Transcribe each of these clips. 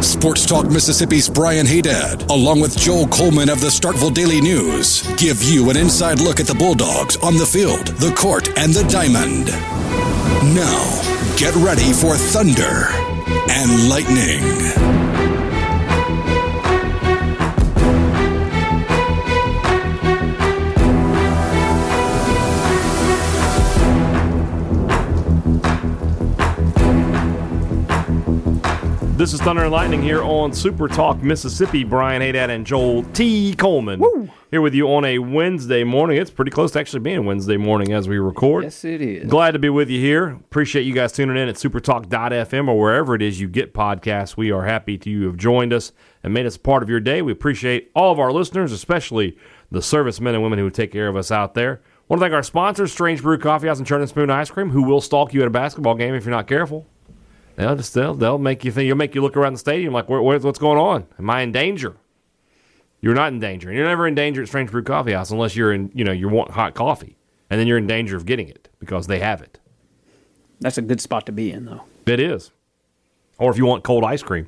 Sports Talk Mississippi's Brian Haydad, along with Joel Coleman of the Starkville Daily News, give you an inside look at the Bulldogs on the field, the court, and the diamond. Now, get ready for Thunder and Lightning. This is Thunder and Lightning here on Super Talk Mississippi. Brian Haydad and Joel T. Coleman Woo. here with you on a Wednesday morning. It's pretty close to actually being Wednesday morning as we record. Yes, it is. Glad to be with you here. Appreciate you guys tuning in at supertalk.fm or wherever it is you get podcasts. We are happy to you have joined us and made us a part of your day. We appreciate all of our listeners, especially the servicemen and women who take care of us out there. Want to thank our sponsors, Strange Brew Coffee House and Churn and Spoon Ice Cream, who will stalk you at a basketball game if you're not careful. They'll just they'll, they'll make you think you'll make you look around the stadium like where, where's what's going on? Am I in danger? You're not in danger, and you're never in danger at Strange Brew Coffee House unless you're in you know you want hot coffee, and then you're in danger of getting it because they have it. That's a good spot to be in, though. It is, or if you want cold ice cream,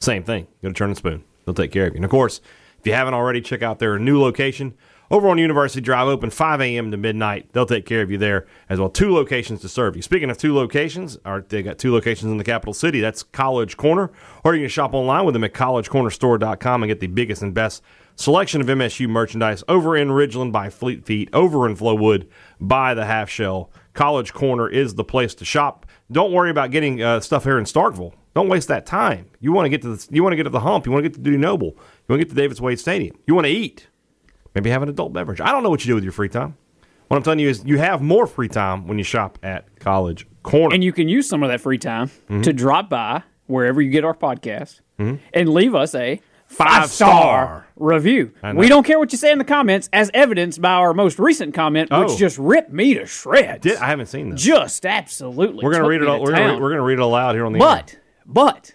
same thing. Go to Churn and Spoon; they'll take care of you. And of course, if you haven't already, check out their new location over on University Drive, open 5 a.m. to midnight. They'll take care of you there as well. Two locations to serve you. Speaking of two locations, or they got two locations in the capital city. That's College Corner, or you can shop online with them at collegecornerstore.com and get the biggest and best selection of MSU merchandise over in Ridgeland by Fleet Feet, over in Flowwood by the Half Shell. College Corner is the place to shop. Don't worry about getting uh, stuff here in Starkville. Don't waste that time. You want to get to the you want to get to the hump. You want to get to Dudy Noble. You want to get to Davis Wade Stadium. You want to eat. Maybe have an adult beverage. I don't know what you do with your free time. What I'm telling you is you have more free time when you shop at College Corner. And you can use some of that free time Mm-hmm. to drop by wherever you get our podcast and leave us a Five star. review. We don't care what you say in the comments, as evidenced by our most recent comment, Oh. which just ripped me to shreds. Did, I haven't seen this. just absolutely. We're gonna read it. All, to we're, gonna, read- we're gonna read it aloud here on the air. But, but,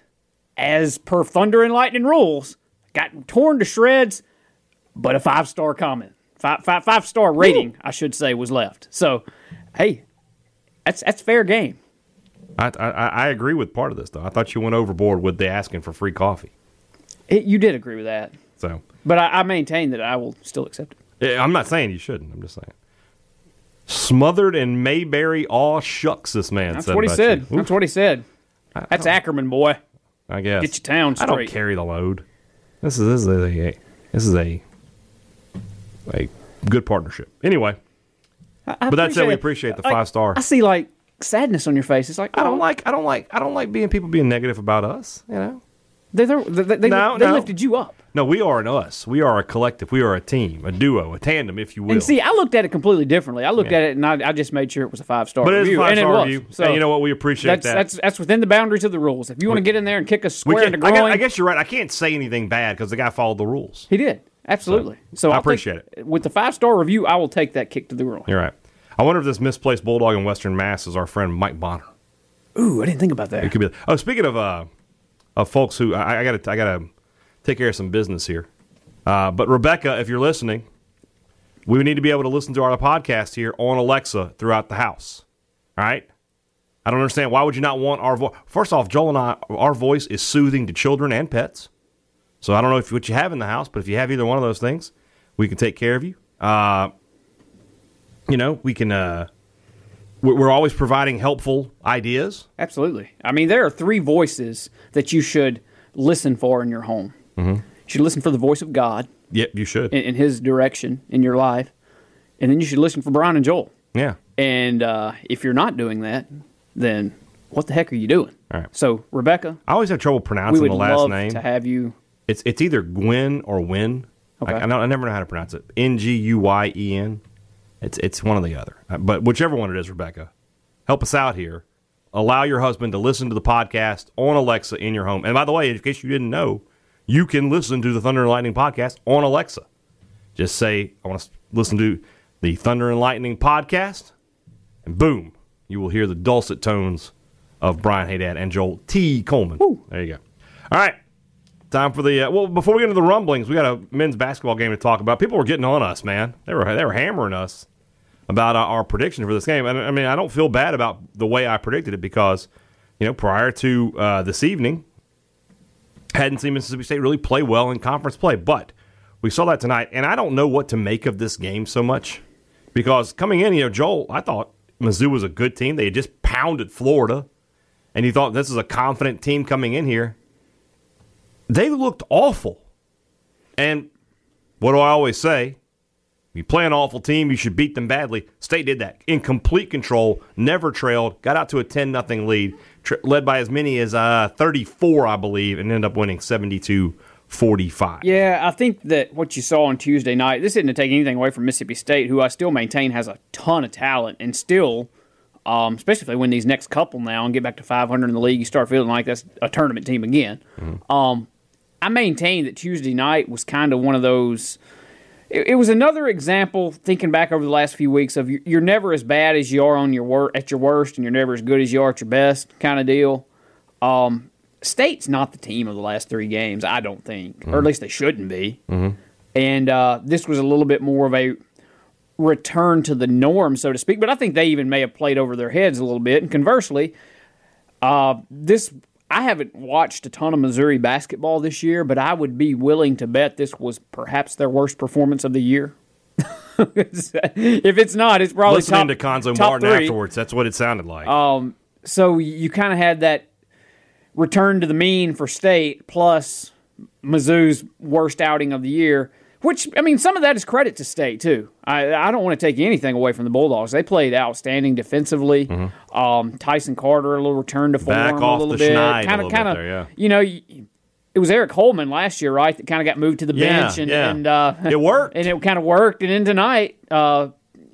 as per Thunder and Lightning rules, got torn to shreds, but a five star comment, five, five, five star rating, I should say, was left. So, hey, that's that's fair game. I, I, I agree with part of this though. I thought you went overboard with the asking for free coffee. It, you did agree with that, So but I, I maintain that I will still accept it. yeah, I'm not saying you shouldn't. I'm just saying. Smothered in Mayberry, aw shucks. This man That's said. what he about said. you. That's what he said. That's Ackerman, boy. I guess. Get your town I don't carry the load. This is this is a this is a a good partnership. Anyway, I, I but that said, we appreciate the Like, five star. I see like sadness on your face. It's like I don't oh, like I don't like I don't like being people being negative about us. You know. They, they're- they, they, No, they no. lifted you up. No, we are an us. We are a collective. We are a team, a duo, a tandem, if you will. And see, I looked at it completely differently. I looked Yeah. at it and I, I just made sure it was a five star but it is a five star review. So and you know what? We appreciate that's that. that's that's within the boundaries of the rules. If you want to get in there and kick We square in the I, groin, guess, I guess you're right. I can't say anything bad because the guy followed the rules. he did absolutely. So, I I'll take- appreciate it. With the five star review, I will take that kick to the groin. You're right. I wonder if this misplaced bulldog in Western Mass is our friend Mike Bonner. Ooh, I didn't think about that. It could be. Oh, speaking of uh, of folks who I, I gotta I gotta take care of some business here. Uh, but Rebecca, if you're listening, we need to be able to listen to our podcast here on Alexa throughout the house. All right. I don't understand why would you not want our voice. First off, Joel and I, our voice is soothing to children and pets. So I don't know if what you have in the house, but if you have either one of those things, we can take care of you. Uh, you know, we can. Uh, we're always providing helpful ideas. Absolutely. I mean, there are three voices that you should listen for in your home. Mm-hmm. You should listen for the voice of God Yep, you should. in, in His direction in your life, and then you should listen for Brian and Joel. yeah. And uh, if you're not doing that, then what the heck are you doing? All right. So, Rebecca, I always have trouble pronouncing the last love name. to have you. It's it's either Gwen or Win. Okay. I, I, don't- I never know how to pronounce it. N G U Y E N. It's it's one or the other. Uh, But whichever one it is, Rebecca, help us out here. Allow your husband to listen to the podcast on Alexa in your home. And by the way, in case you didn't know, you can listen to the Thunder and Lightning podcast on Alexa. Just say, I want to listen to the Thunder and Lightning podcast, and boom, you will hear the dulcet tones of Brian Haydad and Joel T. Coleman. There you go. All right. Time for the uh, well. Before we get into the rumblings, we got a men's basketball game to talk about. People were getting on us, man. They were they were hammering us about our, our prediction for this game. And I mean, I don't feel bad about the way I predicted it because you know prior to uh, this evening, hadn't seen Mississippi State really play well in conference play, but we saw that tonight, and I don't know what to make of this game so much because coming in, you know, Joel, I thought Mizzou was a good team. They had just pounded Florida, and you thought this is a confident team coming in here. They looked awful. And what do I always say? You play an awful team, you should beat them badly. State did that in complete control, never trailed, got out to a 10 nothing lead, tra- led by as many as uh, 34, I believe, and ended up winning 72 45. Yeah, I think that what you saw on Tuesday night, this isn't to take anything away from Mississippi State, who I still maintain has a ton of talent and still, um, especially if they win these next couple now and get back to 500 in the league, you start feeling like that's a tournament team again. Um, I maintain that Tuesday night was kind of one of those. It, it was another example, thinking back over the last few weeks, of you're, you're never as bad as you are on your wor- at your worst, and you're never as good as you are at your best, kind of deal. Um, State's not the team of the last three games, I don't think, or at least they shouldn't be. And uh, this was a little bit more of a return to the norm, so to speak. But I think they even may have played over their heads a little bit. And conversely, uh, this I haven't watched a ton of Missouri basketball this year, but I would be willing to bet this was perhaps their worst performance of the year. if it's not, it's probably Listening top, to Cuonzo Martin three. afterwards, that's what it sounded like. Um, so you kind of had that return to the mean for state plus Mizzou's worst outing of the year. Which I mean, some of that is credit to state too. I, I don't want to take anything away from the Bulldogs. They played outstanding defensively. Um, Tyson Carter a little return to form Mm-hmm. Back a off little the bit. a Kind little of, kind of. yeah. You know, it was Aric Holman last year, right? That kind of got moved to the Yeah, bench and yeah. and uh, It worked. and it kind of worked. And then tonight, uh,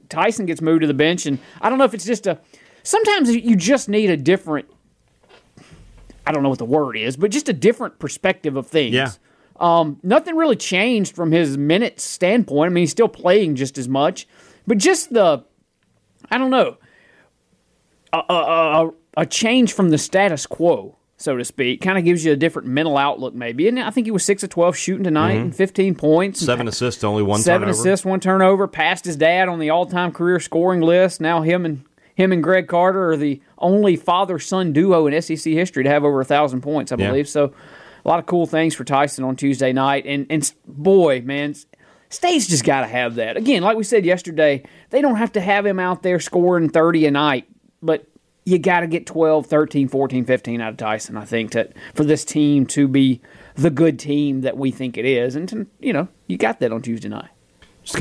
Tyson gets moved to the bench, and I don't know if it's just a. Sometimes you just need a different. I don't know what the word is, but just a different perspective of things. Yeah. Um, nothing really changed from his minutes standpoint. I mean, he's still playing just as much, but just the, I don't know, a, a, a, a change from the status quo, so to speak, kind of gives you a different mental outlook, maybe. And I think he was six of twelve shooting tonight and fifteen points, and Seven assists, only one seven turnover. assists, one turnover. Passed his dad on the all-time career scoring list. Now him and him and Greg Carter are the only father-son duo in SEC history to have over a thousand points, I Yeah. believe. So, a lot of cool things for Tyson on Tuesday night. And and boy, man, State's just got to have that. Again, like we said yesterday, they don't have to have him out there scoring 30 a night, but you got to get 12, 13, 14, 15 out of Tyson, I think, to, for this team to be the good team that we think it is. And, to, you know, you got that on Tuesday night. Just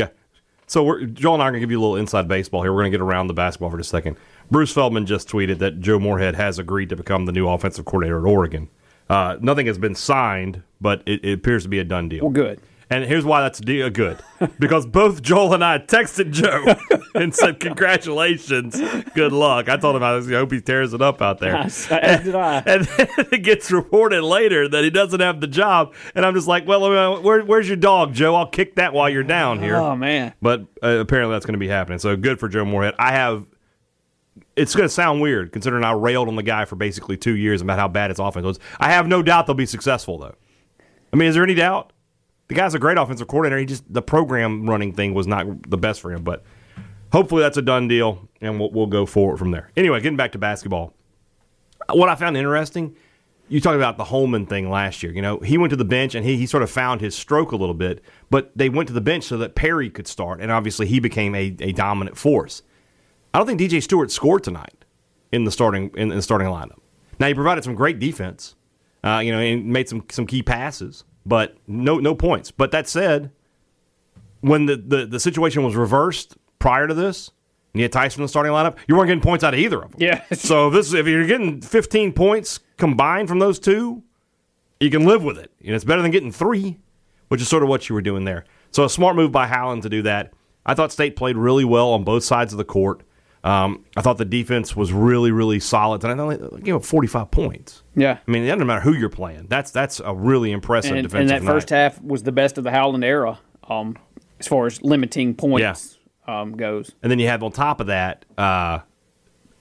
So we're, Joel and I are going to give you a little inside baseball here. We're going to get around the basketball for just a second. Bruce Feldman just tweeted that Joe Moorhead has agreed to become the new offensive coordinator at Oregon. Uh, nothing has been signed, but it, it appears to be a done deal. Well, good. And here's why that's de- good. Because both Joel and I texted Joe and said, Congratulations, good luck. I told him I was- I hope he tears it up out there. As did I. And then it gets reported later that he doesn't have the job. And I'm just like, well, uh, where, where's your dog, Joe? I'll kick that while you're down here. Oh, man. But uh, apparently that's going to be happening. So good for Joe Moorhead. I have. It's going to sound weird considering I railed on the guy for basically two years about how bad his offense was. I have no doubt they'll be successful, though. I mean, is there any doubt? The guy's a great offensive coordinator. He just the program running thing was not the best for him, but hopefully that's a done deal, and we'll, we'll go forward from there. Anyway, getting back to basketball, what I found interesting, you talked about the Holman thing last year. You know, he went to the bench and he, he sort of found his stroke a little bit, but they went to the bench so that Perry could start, and obviously he became a, a dominant force. I don't think DJ Stewart scored tonight in the starting in, in the starting lineup. Now he provided some great defense, uh, you know, and made some some key passes, but no no points. But that said, when the, the, the situation was reversed prior to this, and you had Tyson in the starting lineup, you weren't getting points out of either of them. Yeah. So if this if you're getting 15 points combined from those two, you can live with it. You know, it's better than getting three, which is sort of what you were doing there. So a smart move by Howland to do that. I thought State played really well on both sides of the court. Um, I thought the defense was really, really solid. And I only gave up 45 points. Yeah. I mean, it doesn't matter who you're playing. That's that's a really impressive And, defensive and that night. first half was the best of the Howland era um, as far as limiting points um, goes. And then you have on top of that, uh,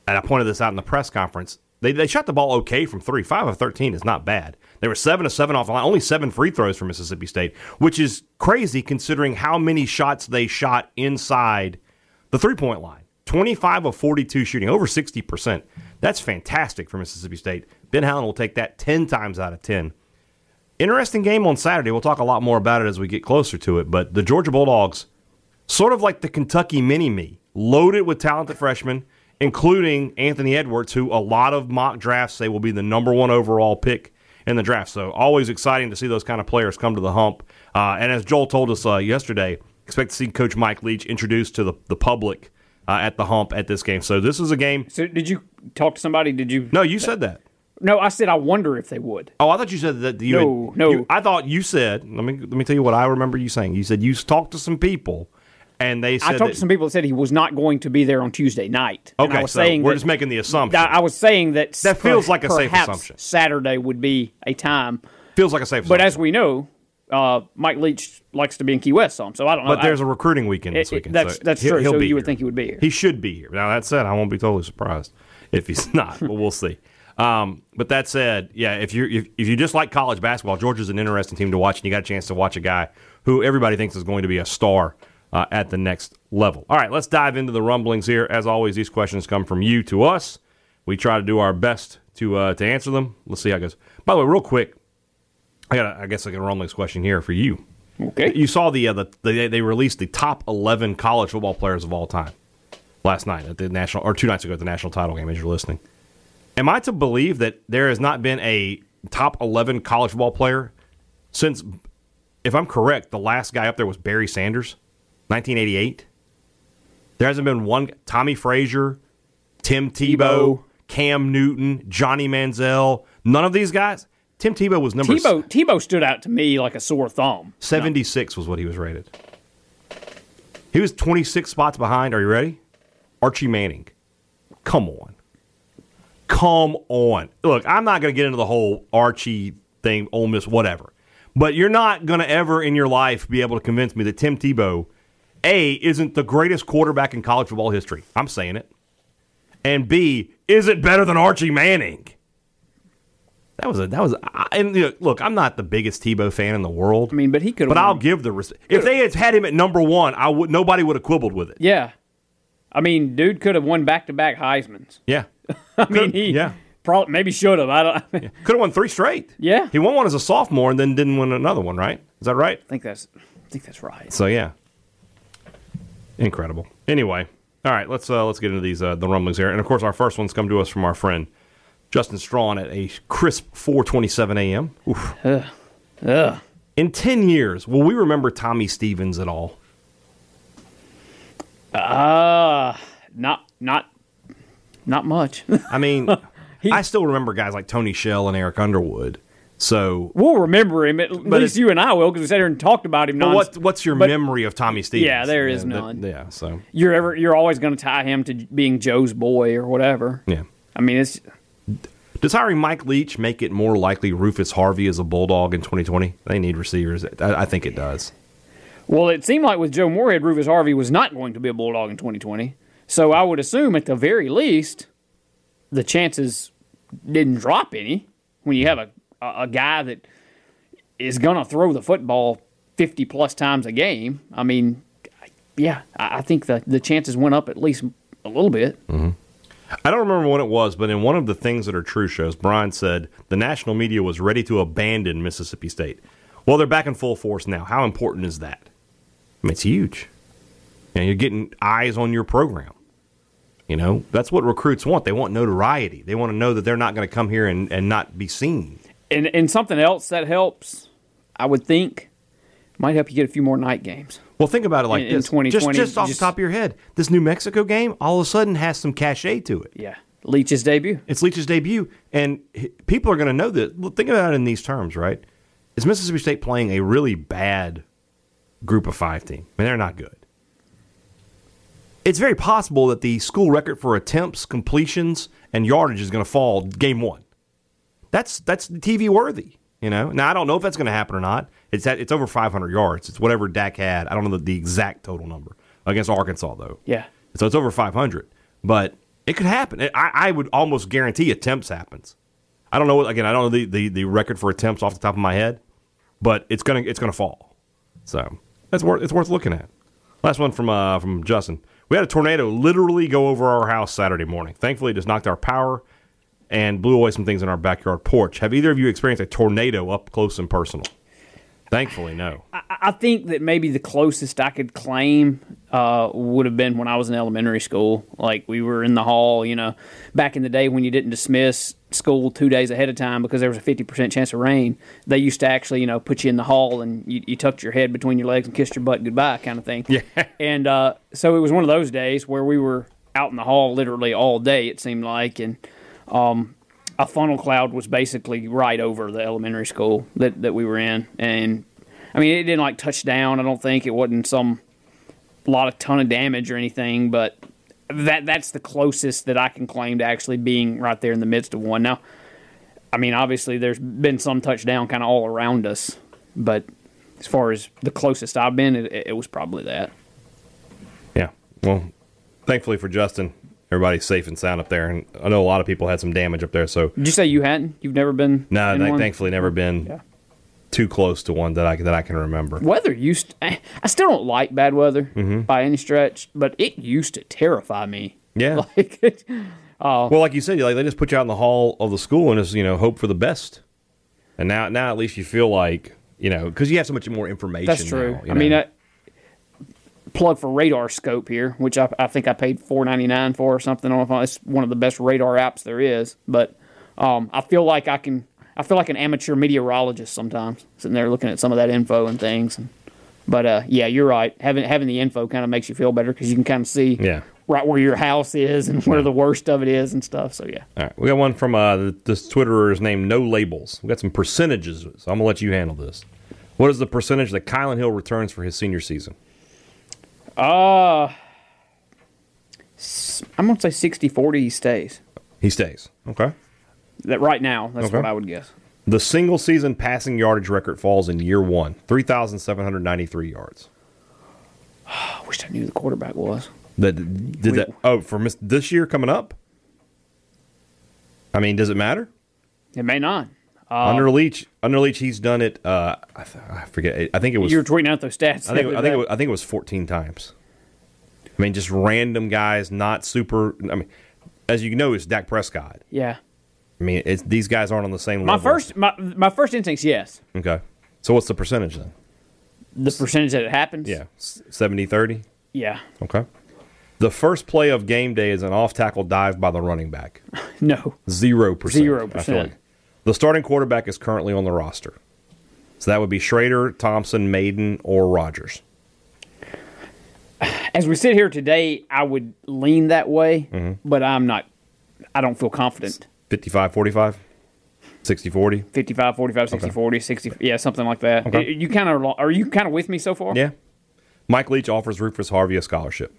and I pointed this out in the press conference. They, they shot the ball okay from three. Five of 13 is not bad. They were seven to seven off the line, only seven free throws for Mississippi State, which is crazy considering how many shots they shot inside the three point line. 25 of 42 shooting, over 60%. That's fantastic for Mississippi State. Ben Howland will take that 10 times out of 10. Interesting game on Saturday. We'll talk a lot more about it as we get closer to it. But the Georgia Bulldogs, sort of like the Kentucky mini me, loaded with talented freshmen, including Anthony Edwards, who a lot of mock drafts say will be the number one overall pick in the draft. So always exciting to see those kind of players come to the hump. Uh, and as Joel told us uh, yesterday, expect to see Coach Mike Leach introduced to the, the public uh, at the hump at this game. So this is a game. So did you talk to somebody? Did you? No, you said that. No, I said I wonder if they would. Oh, I thought you said that you. No, had, no. you- I thought you said. Let me let me tell you what I remember you saying. You said you talked to some people, and they said I talked that, to some people that said he was not going to be there on Tuesday night. And Okay, I was so saying we're that- just making the assumption. I was saying that That feels like a safe assumption. Saturday would be a time, Feels like a safe. but assumption. as we know, uh, Mike Leach likes to be in Key West some, so I don't know. but there's I- a recruiting weekend this It- weekend. that's- so that's true, so you would think he would be here. He should be here. Now that said, I won't be totally surprised if he's not, but we'll see. Um, but that said, yeah, if you if, if you just like college basketball, Georgia's an interesting team to watch, and you got a chance to watch a guy who everybody thinks is going to be a star uh, at the next level. All right, let's dive into the rumblings here. As always, these questions come from you to us. We try to do our best to uh, to answer them. Let's see how it goes. By the way, real quick, I got I guess like a rumblings question here for you. okay. You saw the, uh, the, the they released the top eleven college football players of all time last night at the national or two nights ago at the national title game. As you're listening, am I to believe that there has not been a top eleven college football player since, if I'm correct, the last guy up there was Barry Sanders, 1988. There hasn't been one Tommie Frazier, Tim Tebow, Tebow. Cam Newton, Johnny Manziel. None of these guys. Tim Tebow was number Tebow Tebow stood out to me like a sore thumb. 76 was what he was rated. He was 26 spots behind. Are you ready? Archie Manning. Come on. Come on. Look, I'm not going to get into the whole Archie thing, Ole Miss, whatever. But you're not going to ever in your life be able to convince me that Tim Tebow, A, isn't the greatest quarterback in college football history. I'm saying it. And B, isn't better than Archie Manning. That was a that was I- and you know, look, I'm not the biggest Tebow fan in the world. I mean, but he could. But I'll give the res- if they had had him at number one, I would nobody would have quibbled with it. Yeah, I mean, dude could have won back to back Heisman's. Yeah, I mean, he yeah. probably maybe should have. I don't. I could have won three straight. Yeah. he won one as a sophomore and then didn't win another one. Right? Is that right? I think that's. I think that's right. So yeah, incredible. Anyway, all right, let's uh, let's get into these uh, the rumblings here, and of course our first ones come to us from our friend Justin Strawn at a crisp 4:27 a.m. Ugh. In ten years, will we remember Tommy Stevens at all? Uh not not not much. I mean, I still remember guys like Tony Shell and Eric Underwood. So we'll remember him. At But least you and I will, because we sat here and talked about him. But non- what what's your but memory of Tommy Stevens? Yeah, there is that- none. yeah, so You're ever. You're always going to tie him to being Joe's boy or whatever. yeah. I mean, it's Does hiring Mike Leach make it more likely Rufus Harvey is a bulldog in 2020? They need receivers. I, I think it does. well. It seemed like with Joe Moorhead, Rufus Harvey was not going to be a bulldog in 2020. So I would assume, at the very least, the chances didn't drop any when you have a a, guy that is going to throw the football 50 plus times a game. I mean, yeah, I, I think the the chances went up at least a little bit. Mm-hmm. I don't remember when it was, but in one of the things that are true shows, Brian said the national media was ready to abandon Mississippi State. Well, they're back in full force now. How important is that? I mean, it's huge. And you're getting eyes on your program. You know, that's what recruits want. They want notoriety. They want to know that they're not going to come here and, and not be seen. And and something else that helps, I would think, might help you get a few more night games. Well, think about it like In- in this. 2020, just, just off just- the top of your head, this New Mexico game all of a sudden has some cachet to it. Yeah, Leach's debut. It's Leach's debut, and people are going to know that. Look, Think about it in these terms, right? Is Mississippi State playing a really bad group of five team? I mean, they're not good. It's very possible that the school record for attempts, completions, and yardage is going to fall game one. That's that's TV worthy, you know. Now I don't know if that's going to happen or not. It's at, it's over 500 yards. It's whatever Dak had. I don't know the, the exact total number against Arkansas though. Yeah. So it's over 500. But It could happen. I, I would almost guarantee attempts happens. I don't know. Again, I don't know the, the, the record for attempts off the top of my head, but it's gonna it's gonna fall. So that's worth it's worth looking at. Last one from uh, from Justin. We had a tornado literally go over our house Saturday morning. Thankfully, it just knocked our power and blew away some things in our backyard porch. Have either of you experienced a tornado up close and personal? Thankfully, no. I I think that maybe the closest I could claim uh, would have been when I was in elementary school. Like we were in the hall, you know, back in the day when you didn't dismiss school two days ahead of time because there was a fifty percent chance of rain. They used to actually, you know, put you in the hall and you, you tucked your head between your legs and kissed your butt goodbye, kind of thing. Yeah. And uh, so it was one of those days where we were out in the hall literally all day. It seemed like, and um, a funnel cloud was basically right over the elementary school that, that we were in. And I mean, it didn't like touch down. I don't think it wasn't some lot of ton of damage or anything, but that that's the closest that I can claim to actually being right there in the midst of one. Now, I mean, obviously there's been some touchdown kind of all around us, but as far as the closest I've been, it, it was probably that. Yeah. Well, thankfully for Justin, everybody's safe and sound up there, and I know a lot of people had some damage up there. So Did you say you hadn't? You've never been? no, th- thankfully, never been Yeah. too close to one that I that I can remember. Weather used. I still don't like bad weather Mm-hmm. by any stretch, but it used to terrify me. Yeah. Like, it, Well, like you said, like they just put you out in the hall of the school and just you know hope for the best. And now, now at least you feel like you know because you have so much more information. that's true. now, I mean, know. I, plug for Radar Scope here, which I, I think I paid four ninety nine for or something. I don't know if it's one of the best radar apps there is, but um, I feel like I can. I feel like an amateur meteorologist sometimes, sitting there looking at some of that info and things. And, but uh, yeah, you're right. Having having the info kind of makes you feel better because you can kind of see Yeah. right where your house is and where the worst of it is and stuff. So yeah. All right, we got one from uh, this Twitterer is named No Labels. We got some percentages, so I'm gonna let you handle this. What is the percentage that Kylan Hill returns for his senior season? Uh, I'm gonna say 60-40 he stays. He stays. Okay. That right now, that's Okay. what I would guess. The single season passing yardage record falls in year one, three thousand seven hundred ninety three yards. I wish I knew who the quarterback was. That did We- that? Oh, for this year coming up. I mean, does it matter? It may not. Um, under Leach, under Leach, he's done it. Uh, I, th- I, forget. I think it was. You were tweeting out those stats. I think. I think, it was, I think it was 14 times. I mean, just random guys, not super. I mean, as you know, it's Dak Prescott. Yeah. I mean, these guys aren't on the same level. My first, my, my first instinct's yes. Okay. So what's the percentage then? The percentage that it happens? Yeah. 70 30? Yeah. Okay. The first play of game day is an off tackle dive by the running back. no. 0%. 0%. The starting quarterback is currently on the roster. So that would be Shrader, Thompson, Mayden, or Rogers. As we sit here today, I would lean that way, Mm-hmm. but I'm not. I don't feel confident. 55 45? 60 40? 55, 45, 60, 40, 60. Yeah, something like that. Okay. You kind of are you kind of with me so far? Yeah. Mike Leach offers Rufus Harvey a scholarship.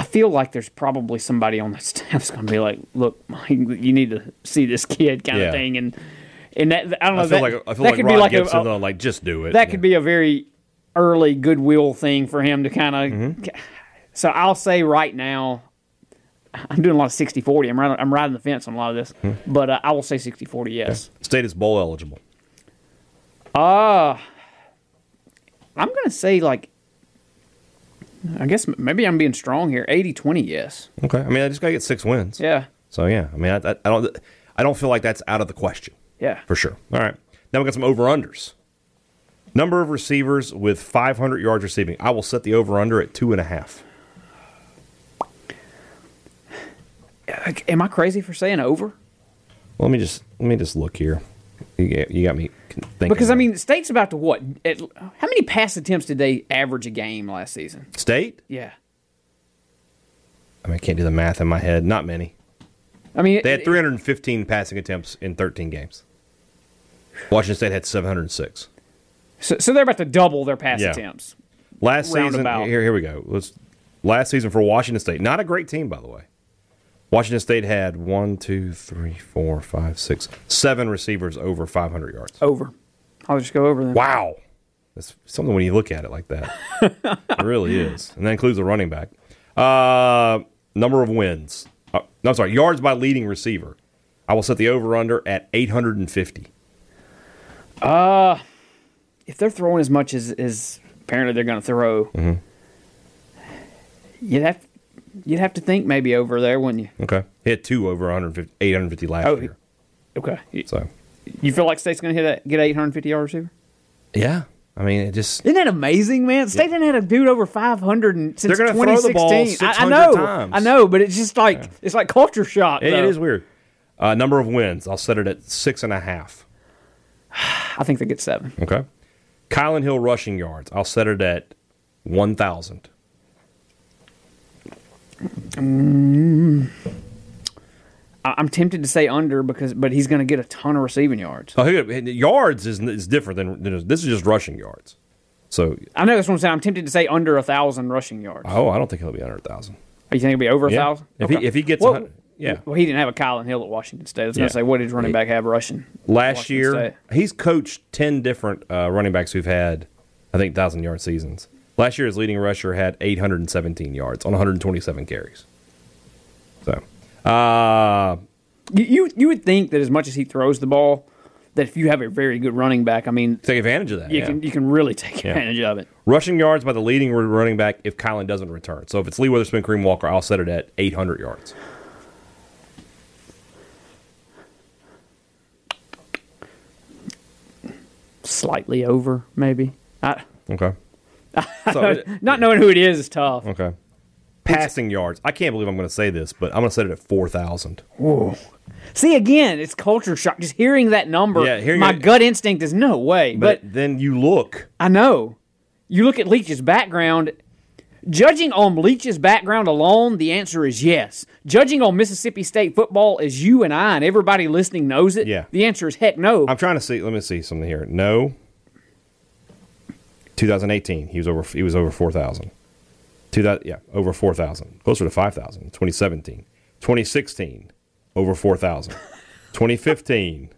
I feel like there's probably somebody on the staff's going to be like, "Look, Mike, you need to see this kid," kind Yeah. of thing, and and that I don't know. I feel that, like I feel that like could Rod be like Gibson, a, though, like just do it. that Yeah. could be a very early goodwill thing for him to kind of. Mm-hmm. So I'll say right now, I'm doing a lot of 60-40. I'm riding, I'm riding the fence on a lot of this, Mm-hmm. but uh, I will say 60-40, Yes, State is bowl eligible. I'm gonna say like. I guess maybe I'm being strong here. 80-20, yes. Okay. I mean, I just got to get six wins. Yeah, So, yeah. I mean, I, I, I don't I don't feel like that's out of the question. yeah. For sure. All right. Now we got some over unders. Number of receivers with 500 yards receiving. I will set the over under at two and a half. Am I crazy for saying over? Let me just let me just look here. You got, you got me thinking. Because I mean, State's about to what? At, how many pass attempts did they average a game last season? state. Yeah, I mean, I can't do the math in my head. Not many. I mean, They had it- 315 passing attempts in 13 games. Washington State had 706. So, so they're about to double their pass Yeah. attempts. Last season, here, here we go. Let's, last season for Washington State, not a great team, by the way. Washington State had one, two, three, four, five, six, seven receivers over 500 yards. Over. I'll just go over them. Wow. That's something when you look at it like that. it really is. And that includes a running back. Uh, number of wins. Uh, no, I'm sorry, yards by leading receiver. I will set the over under at 850. Uh, If they're throwing as much as, as apparently they're going to throw, Mm-hmm. you'd have you'd have to think maybe over there, wouldn't you? Okay. Hit two over 150, 850 last Oh, year. Okay. So, you feel like State's going to hit that, get 850 yard receiver? yeah. I mean, it just. Isn't that amazing, man? State hasn't had a dude over 500 and, since They're gonna throw the 2016. ball I- I, know, times. I know, but it's just like it's like culture shock. It, it is weird. Uh, number of wins. I'll set it at six and a half. I think they get seven. Okay. Kylan Hill rushing yards. I'll set it at 1,000. I- I'm tempted to say under because, but he's going to get a ton of receiving yards. Oh, yards is, is different than, than this is just rushing yards. So, I know that's what I'm saying. I'm tempted to say under a thousand rushing yards. oh, I don't think he'll be under a thousand. Oh, you think it'll be over a Yeah. thousand? If he- if he gets well, yeah. Well, he didn't have a Kylan Hill at Washington State. I was going to say, what did running back have rushing? Last year, State? he's coached 10 different uh, running backs who've had, I think, 1,000 yard seasons. Last year, his leading rusher had 817 yards on 127 carries. So, uh, You, you would think that as much as he throws the ball, that if you have a very good running back, I mean, take advantage of that. you yeah. can you can really take Yeah. advantage of it. Rushing yards by the leading running back if Kylan doesn't return. So if it's Lee Witherspoon, Kareem Walker, I'll set it at 800 yards. Slightly over, maybe. I, Okay. So, it- not knowing who it is is tough. okay. Passing yards. I can't believe I'm going to say this, but I'm going to set it at 4,000. See, again, it's culture shock. Just hearing that number, Yeah, hearing my it- gut instinct is no way. But, But, then you look. I know. You look at Leach's background. Judging on Leach's background alone, the answer is yes. Judging on Mississippi State football, as you and I and everybody listening knows it, Yeah. the answer is heck no. I'm trying to see. Let me see something here. No. 2018, he was over. He was over 4,000. 2000, yeah, over 4,000. Closer to 5,000. 2017, 2016, over 4,000. 2015,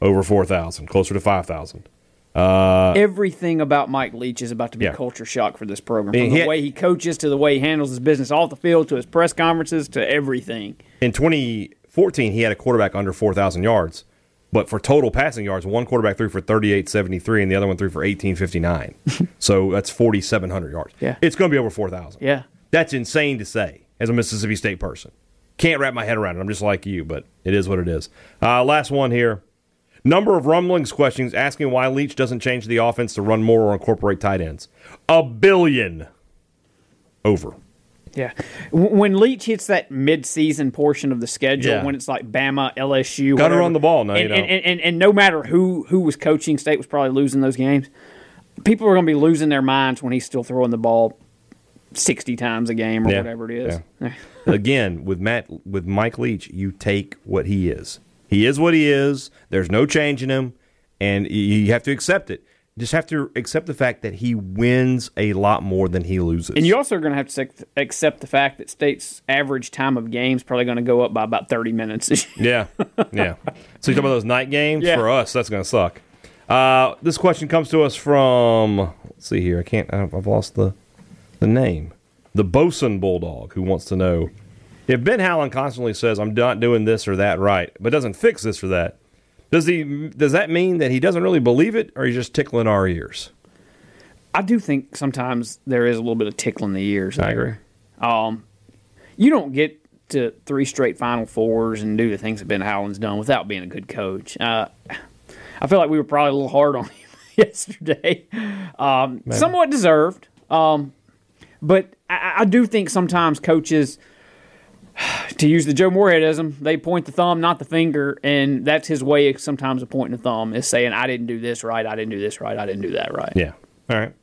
over 4,000. Closer to 5,000. Uh, everything about Mike Leach is about to be Yeah. culture shock for this program. From the he- way he coaches to the way he handles his business off the field to his press conferences to everything. In 2014, he had a quarterback under 4,000 yards, but for total passing yards, one quarterback threw for 38.73 and the other one threw for 18.59. so that's 4,700 yards. Yeah. It's going to be over 4,000. Yeah. That's insane to say as a Mississippi State person. Can't wrap my head around it. I'm just like you, but it is what it is. Uh, last one here. Number of rumblings questions asking why Leach doesn't change the offense to run more or incorporate tight ends. A billion over. Yeah. When Leach hits that mid-season portion of the schedule, Yeah. when it's like Bama, LSU, Gotta whatever, run the ball. No, you and, don't. and, and, and, and no matter who who was coaching, State was probably losing those games. People are going to be losing their minds when he's still throwing the ball sixty times a game or Yeah. whatever it is. Again, with Matt with Mike Leach, you take what he is. He is what he is. There's no changing him, and you have to accept it. You just have to accept the fact that he wins a lot more than he loses. And you also are going to have to accept the fact that State's average time of game is probably going to go up by about thirty minutes. Yeah, yeah. So you talk about those night games Yeah. for us. That's going to suck. Uh, this question comes to us from. Let's see here. I can't. I've I've lost the the name. The Bosun Bulldog, who wants to know if Ben Howland constantly says, "I'm not doing this or that right," but doesn't fix this or that. Does he? Does that mean that he doesn't really believe it, or he's just tickling our ears? I do think sometimes there is a little bit of tickling the ears. I agree. Um, you don't get to three straight Final Fours and do the things that Ben Howland's done without being a good coach. Uh, I feel like we were probably a little hard on him yesterday, um, somewhat deserved. Um, but I, I do think sometimes coaches, to use the Joe Moorheadism, they point the thumb, not the finger, and that's his way. Of sometimes of pointing the thumb is saying, "I didn't do this right. I didn't do this right. I didn't do that right." Yeah. All right.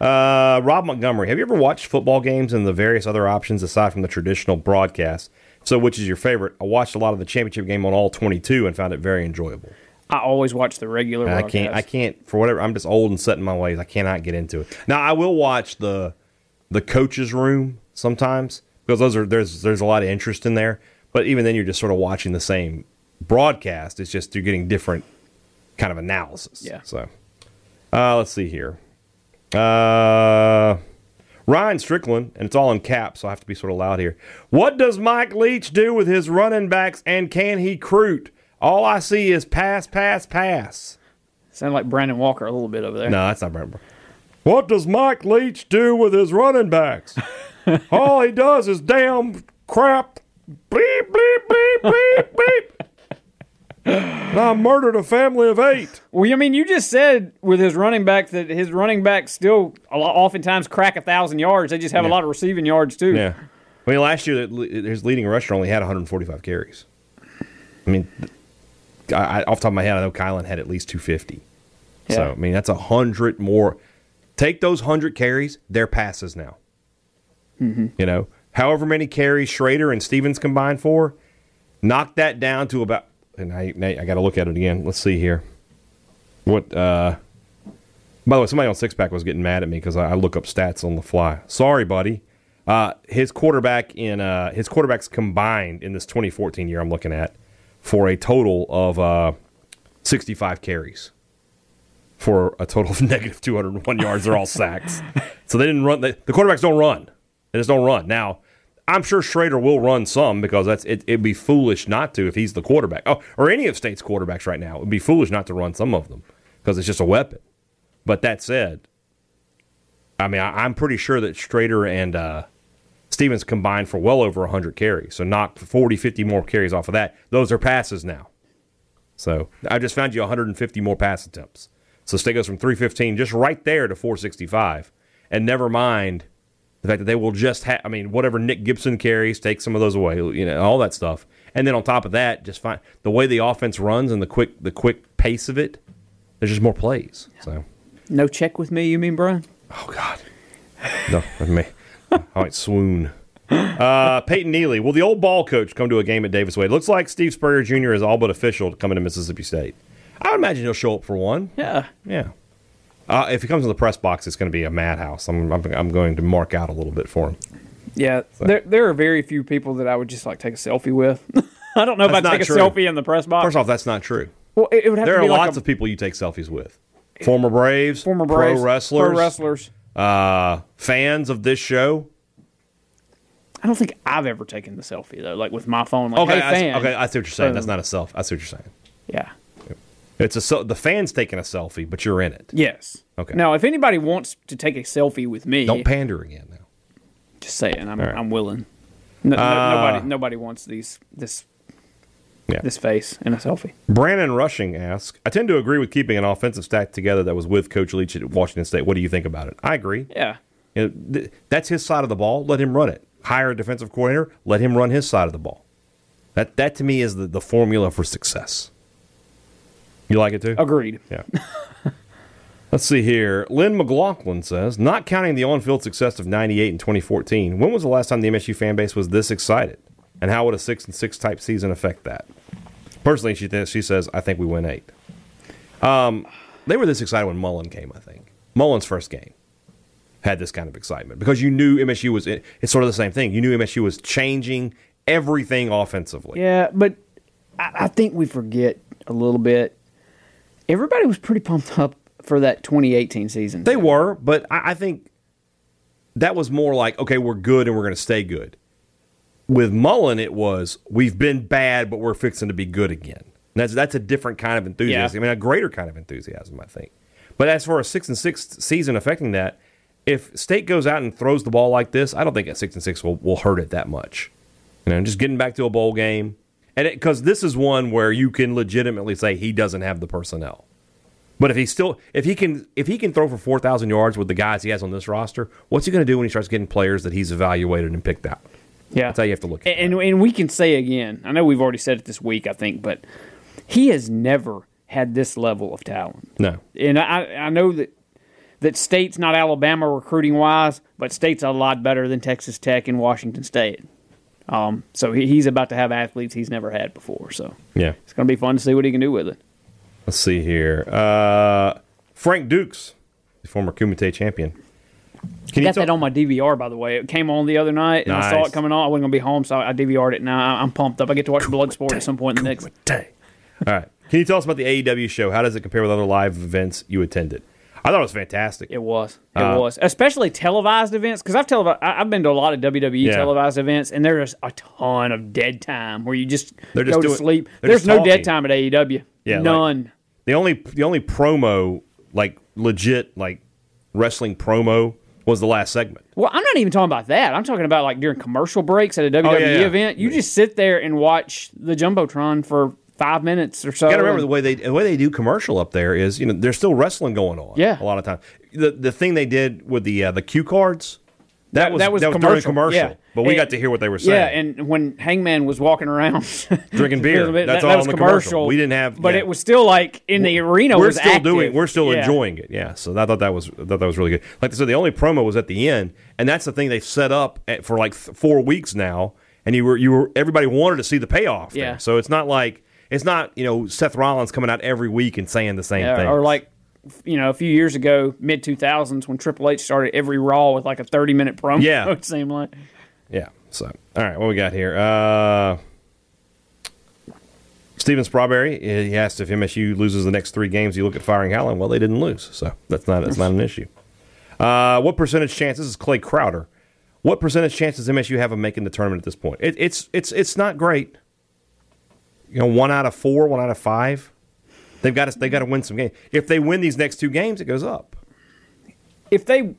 Uh, Rob Montgomery, have you ever watched football games and the various other options aside from the traditional broadcast? So, which is your favorite? I watched a lot of the championship game on all 22 and found it very enjoyable. I always watch the regular. I can't. I can't for whatever. I'm just old and set in my ways. I cannot get into it. Now, I will watch the the coaches' room sometimes because those are there's there's a lot of interest in there. But even then, you're just sort of watching the same broadcast. It's just you're getting different kind of analysis. Yeah. So, uh, let's see here. Uh, Ryan Strickland, and it's all in caps, so I have to be sort of loud here. What does Mike Leach do with his running backs, and can he recruit? All I see is pass, pass, pass. Sound like Brandon Walker a little bit over there. No, that's not Brandon. What does Mike Leach do with his running backs? all he does is damn crap. Bleep, bleep, bleep, bleep, bleep. And I murdered a family of eight. Well, I mean, you just said with his running back that his running backs still a lot, oftentimes crack a thousand yards. They just have a lot of receiving yards too. Yeah. I mean, last year his leading rusher only had 145 carries. I mean, I, I, off the top of my head, I know Kylan had at least 250. Yeah. So I mean, that's a hundred more. Take those hundred carries; they're passes now. Mm-hmm. You know, however many carries Shrader and Stevens combined for, knock that down to about. And I, I got to look at it again. Let's see here. What? uh By the way, somebody on Six Pack was getting mad at me because I, I look up stats on the fly. Sorry, buddy. Uh, his quarterback in uh, his quarterbacks combined in this 2014 year I'm looking at for a total of uh, 65 carries for a total of negative 201 yards. They're all sacks. So they didn't run. They, the quarterbacks don't run. Just don't run. Now, I'm sure Shrader will run some because that's it, it'd be foolish not to if he's the quarterback. Oh, or any of State's quarterbacks right now. It'd be foolish not to run some of them because it's just a weapon. But that said, I mean, I, am pretty sure that Shrader and uh, Stevens combined for well over 100 carries. So knock 40, 50 more carries off of that. Those are passes now. So I just found you 150 more pass attempts. So State goes from 315 just right there to 465. And never mind the fact that they will just have, I mean, whatever Nick Gibson carries, take some of those away, you know, all that stuff. And then on top of that, just find the way the offense runs and the quick the quick pace of it, there's just more plays. So No check with me, you mean, Brian? Oh God, no, with me. all right, swoon. Uh, Peyton Neely. Will the old ball coach come to a game at Davis Wade? Looks like Steve Spurrier Jr. is all but official to coming to Mississippi State. I would imagine he'll show up for one. Yeah. Yeah. Uh, if he comes in the press box, it's going to be a madhouse. I'm, I'm, I'm going to mark out a little bit for him. Yeah, there there are very few people that I would just like take a selfie with. I don't know if I'd not take true. a selfie in the press box. First off, that's not true. well, it, it would have There to are like lots a of people you take selfies with. Former Braves, former Braves, pro wrestlers, pro wrestlers. Uh, fans of this show. I don't think I've ever taken the selfie though, like with my phone. Like, Okay, hey, I, okay, I see what you're saying. That's not a self. I see what you're saying. yeah. It's a the fans taking a selfie, but you're in it. Yes. Okay. Now, if anybody wants to take a selfie with me, Don't pander again now. just saying, I'm right. I'm willing. No, no- Uh, nobody nobody wants these this Yeah. this face in a selfie. Brandon Rushing asks, I tend to agree with keeping an offensive stack together that was with Coach Leach at Washington State. What do you think about it? I agree. Yeah. You know, th- that's his side of the ball. Let him run it. Hire a defensive coordinator. Let him run his side of the ball. That that to me is the, the formula for success. You like it too? Agreed. Yeah. Let's see here. Lynn McLaughlin says, not counting the on-field success of '98 and 2014, when was the last time the MSU fan base was this excited, and how would a six and six type season affect that? Personally, she th- she says, I think we win eight. Um, they were this excited when Mullen came. I think Mullen's first game had this kind of excitement because you knew MSU was. It's sort of the same thing. You knew MSU was changing everything offensively. Yeah, but I, I think we forget a little bit. Everybody was pretty pumped up for that 2018 season. They were, but I, I think that was more like, okay, we're good and we're going to stay good. With Mullen, it was we've been bad, but we're fixing to be good again. And that's that's a different kind of enthusiasm. Yeah. I mean, a greater kind of enthusiasm, I think. But as for a six and six season affecting that, if State goes out and throws the ball like this, I don't think a six and six will, will hurt it that much. You know, just getting back to a bowl game, and because this is one where you can legitimately say he doesn't have the personnel. But if he still if he can if he can throw for four thousand yards with the guys he has on this roster, what's he going to do when he starts getting players that he's evaluated and picked out? yeah. That's how you have to look. At and, and and we can say again. I know we've already said it this week, I think, but he has never had this level of talent. no, And I I know that that state's not Alabama recruiting wise, but state's a lot better than Texas Tech and Washington State. Um, so he, he's about to have athletes he's never had before. So yeah. it's going to be fun to see what he can do with it. Let's see here. Uh, Frank Dux, the former Kumite champion. Can got tell- that on my DVR, by the way. It came on the other night, and I saw it coming on. I wasn't going to be home, so I DVR'd it. Now I'm pumped up. I get to watch Bloodsport at some point in the next. Day. All right. Can you tell us about the AEW show? How does it compare with other live events you attended? I thought it was fantastic. It was. It Uh, was, especially televised events. Because I've televised. I've been to a lot of WWE Yeah. televised events, and there's a ton of dead time where you just They're just go to doing- sleep. There's no talking. dead time at AEW. Yeah, like- none. The only the only promo like legit like wrestling promo was the last segment. well, I'm not even talking about that. I'm talking about like during commercial breaks at a WWE Oh, yeah. event. You just sit there and watch the jumbotron for five minutes or so. You got to remember the way they the way they do commercial up there is you know there's still wrestling going on. Yeah. a lot of times The the thing they did with the uh, the cue cards that, was that was during commercial, commercial. yeah. But we And- got to hear what they were saying. Yeah, and when Hangman was walking around Drinking beer. that, That's that all was in the commercial. commercial. We didn't have- but yeah. it was still like in the arena. we're was still active. doing we're still Yeah. enjoying it yeah so i thought that was I thought that was really good like I said the only promo was at the end and that's the thing they've set up at, for like th- four weeks now and you were you were everybody wanted to see the payoff. Yeah. so it's not like it's not you know seth rollins coming out every week and saying the same Yeah, thing or like you know a few years ago, mid two thousands, when Triple H started every Raw with like a thirty minute promo. Yeah. it seemed like. yeah so all right what we got here uh Stephen Strawberry, he asked if MSU loses the next three games, you look at firing Howland. Well, they didn't lose, so that's not that's not an issue. Uh, what percentage chance? This is Clay Crowder. What percentage chance does MSU have of making the tournament at this point? It, it's it's it's not great. You know, one out of four, one out of five. They've got to they got to win some games. If they win these next two games, it goes up. If they,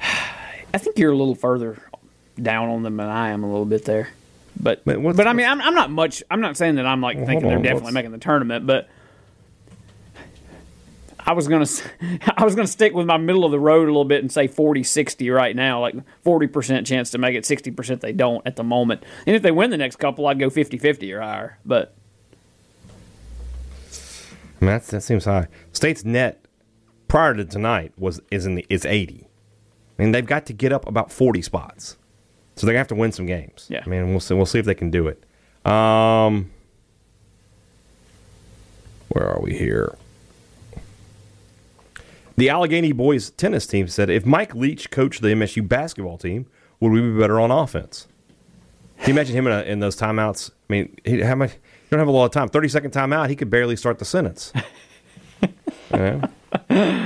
I think you're a little further down on them than I am a little bit there. But But but I mean I'm, I'm not much. I'm not saying that I'm like Well, thinking they're definitely making the tournament, but. I was gonna, I was gonna stick with my middle of the road a little bit and say 40-60 right now, like forty percent chance to make it, sixty percent they don't at the moment. And if they win the next couple, I'd go 50-50 or higher. But I mean, that seems high. State's net prior to tonight was is in the is eighty. I mean, they've got to get up about forty spots, so they're gonna have to win some games. Yeah. I mean, we'll see. We'll see if they can do it. Um, where are we here? The Allegheny boys tennis team said if Mike Leach coached the MSU basketball team, would we be better on offense? Can you imagine him in, a, in those timeouts? I mean, he, how much? You don't have a lot of time. Thirty second timeout, he could barely start the sentence. Yeah.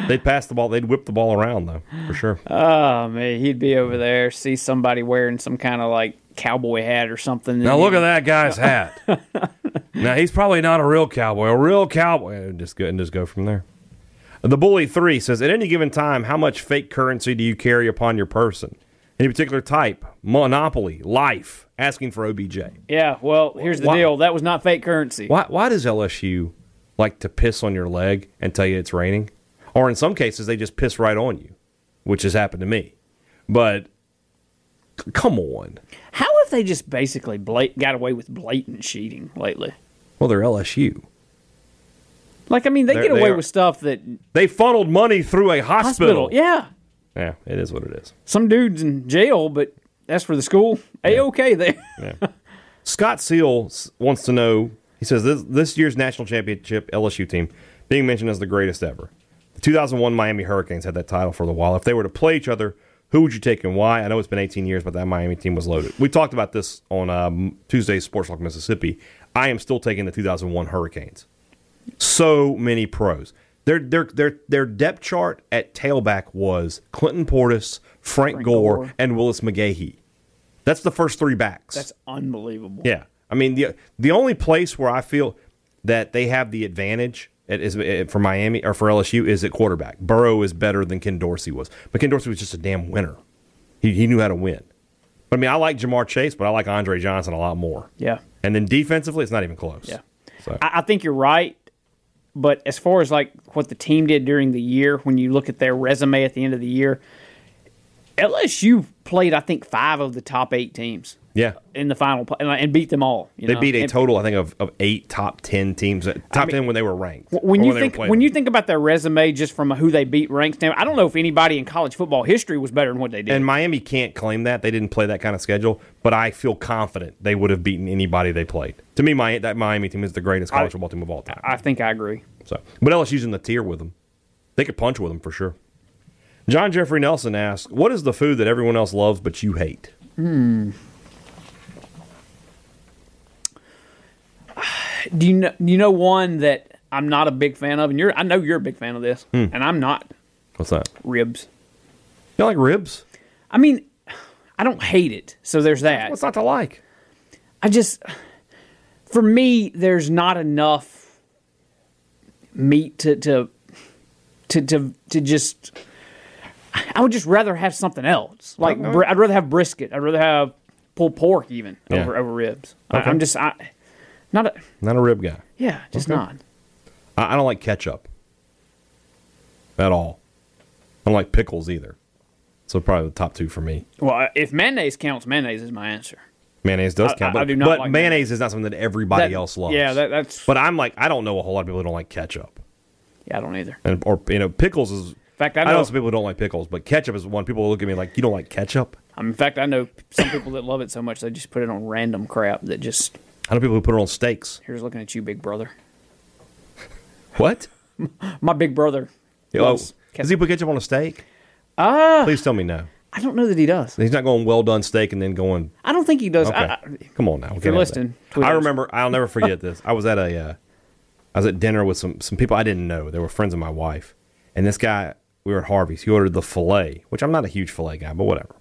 They'd pass the ball. They'd whip the ball around though, for sure. Oh man, he'd be over there, see somebody wearing some kind of like cowboy hat or something. Now look at that guy's hat. now he's probably not a real cowboy. A real cowboy. And just go and just go from there. The bully three says, at any given time, how much fake currency do you carry upon your person? Any particular type? Monopoly, life, asking for OBJ. Yeah, well, here's the Why- deal. That was not fake currency. Why? Why does LSU like to piss on your leg and tell you it's raining? Or in some cases, they just piss right on you, which has happened to me. But c- come on. How have they just basically blat- got away with blatant cheating lately? Well, they're LSU. Like, I mean, they They're- get they away are- with stuff that They funneled money through a hospital. hospital. Yeah, Yeah, it is what it is. some dudes in jail, but that's for the school. A okay there. Scott Seal s- wants to know. He says this this year's national championship LSU team being mentioned as the greatest ever. The 2001 Miami Hurricanes had that title for a while. If they were to play each other, who would you take and why? I know it's been 18 years, but that Miami team was loaded. We talked about this on um, Tuesday's Sports Talk Mississippi. I am still taking the 2001 Hurricanes. So many pros. Their their their their depth chart at tailback was Clinton Portis, Frank, Frank Gore, Gore. and Willis McGahee. That's the first three backs. That's unbelievable. Yeah, I mean the the only place where I feel that they have the advantage at, is uh, for Miami or for LSU is at quarterback. Burrow is better than Ken Dorsey was, but Ken Dorsey was just a damn winner. He he knew how to win. But I mean, I like Ja'Marr Chase, but I like Andre Johnson a lot more. Yeah. And then defensively, it's not even close. Yeah. So I, I think you're right. But as far as like what the team did during the year, when you look at their resume at the end of the year, LSU played I think five of the top eight teams yeah, in the final and, beat them all. you they know? beat a And total I think of, of eight top ten teams. uh, Top mean, ten when they were ranked. When you think when you think about their resume, just from who they beat rank standpoint, I don't know if anybody in college football history was better than what they did. And Miami can't claim that they didn't play that kind of schedule, but I feel confident they would have beaten anybody they played. To me, my that Miami team is the greatest college I- football team of all time. I think I agree. So, but LSU's in the tier with them. They could punch with them for sure. John Jeffrey Nelson asks, "What is the food that everyone else loves but you hate?" Do you know? You know one that I'm not a big fan of, and you're I know you're a big fan of this, Hmm. and I'm not What's that? ribs. You like ribs? I mean, I don't hate it, so there's that. What's not to like? I just, for me, there's not enough meat to to to to, to just. I would just rather have something else. Like br- I'd rather have brisket. I'd rather have pulled pork even Yeah. over over ribs. I, Okay. I'm just I, not a Not a rib guy. yeah, just Okay. not. I, I don't like ketchup at all. I don't like pickles either. So probably the top two for me. Well, if mayonnaise counts, mayonnaise is my answer. Mayonnaise does I- count, I but, do not but like mayonnaise is not something that everybody That- else loves. Yeah, that, that's but I'm like, I don't know a whole lot of people who don't like ketchup. yeah. I don't either. And or you know, pickles is. In fact, I I know. know some people don't like pickles, but ketchup is one. People look at me like, you don't like ketchup. in fact, I know some people that love it so much they just put it on random crap that just. I know people who put it on steaks. Here's looking at you, big brother. What? My big brother. Oh, does he put ketchup on a steak? Ah, Please tell me no. I don't know that he does. He's not going well done steak and then going. I don't think he does. Okay, I, I, come on now. if you're listening, I remember. I'll never forget this. I was at a. Uh, I was at dinner with some some people I didn't know. They were friends of my wife, and this guy. We were at Harvey's. He ordered the fillet, which I'm not a huge fillet guy, but whatever.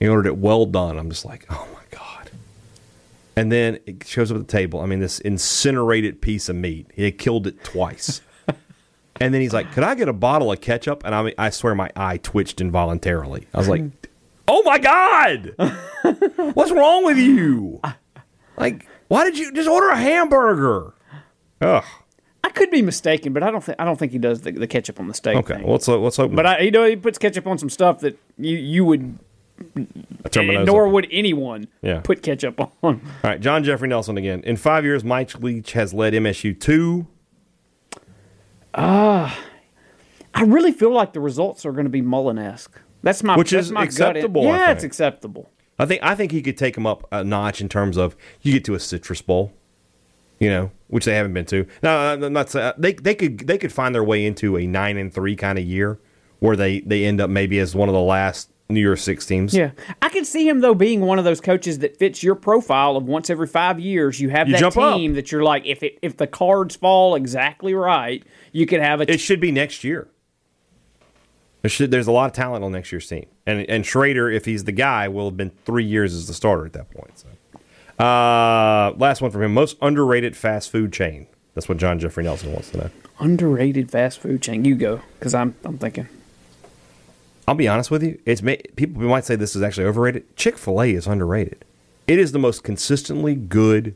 He ordered it well done. I'm just like, oh my god. And then it shows up at the table. I mean, this incinerated piece of meat. He had killed it twice. And then he's like, "Could I get a bottle of ketchup?" And I mean, I swear my eye twitched involuntarily. I was like, "Oh my god, what's wrong with you? Like, why did you just order a hamburger?" Ugh. I could be mistaken, but I don't think I don't think he does the, the ketchup on the steak. Okay, thing. well, let's uh, let's hope. but I, you know, he puts ketchup on some stuff that you you would, nor would anyone Yeah. put ketchup on. All right, John Jeffrey Nelson again. In five years, Mike Leach has led MSU to. I really feel like the results are going to be Mullen esque. That's my Which that's is my acceptable, Yeah, it's acceptable. I think I think he could take him up a notch in terms of you get to a Citrus Bowl, you know, which they haven't been to. Now, I'm not saying uh, they they could they could find their way into a nine and three kind of year where they they end up maybe as one of the last New Year's Six teams. Yeah, I can see him though being one of those coaches that fits your profile of once every five years you have You that jump up. team that you're like if it if the cards fall exactly right you could have a It should be next year. There should, there's a lot of talent on next year's team, and and Shrader, if he's the guy, will have been three years as the starter at that point. So. Uh, last one from him: most underrated fast food chain. That's what John Jeffrey Nelson wants to know. underrated fast food chain. You go because I'm I'm thinking I'll be honest with you. It's ma- people might say this is actually overrated. Chick Fil A is underrated. It is the most consistently good.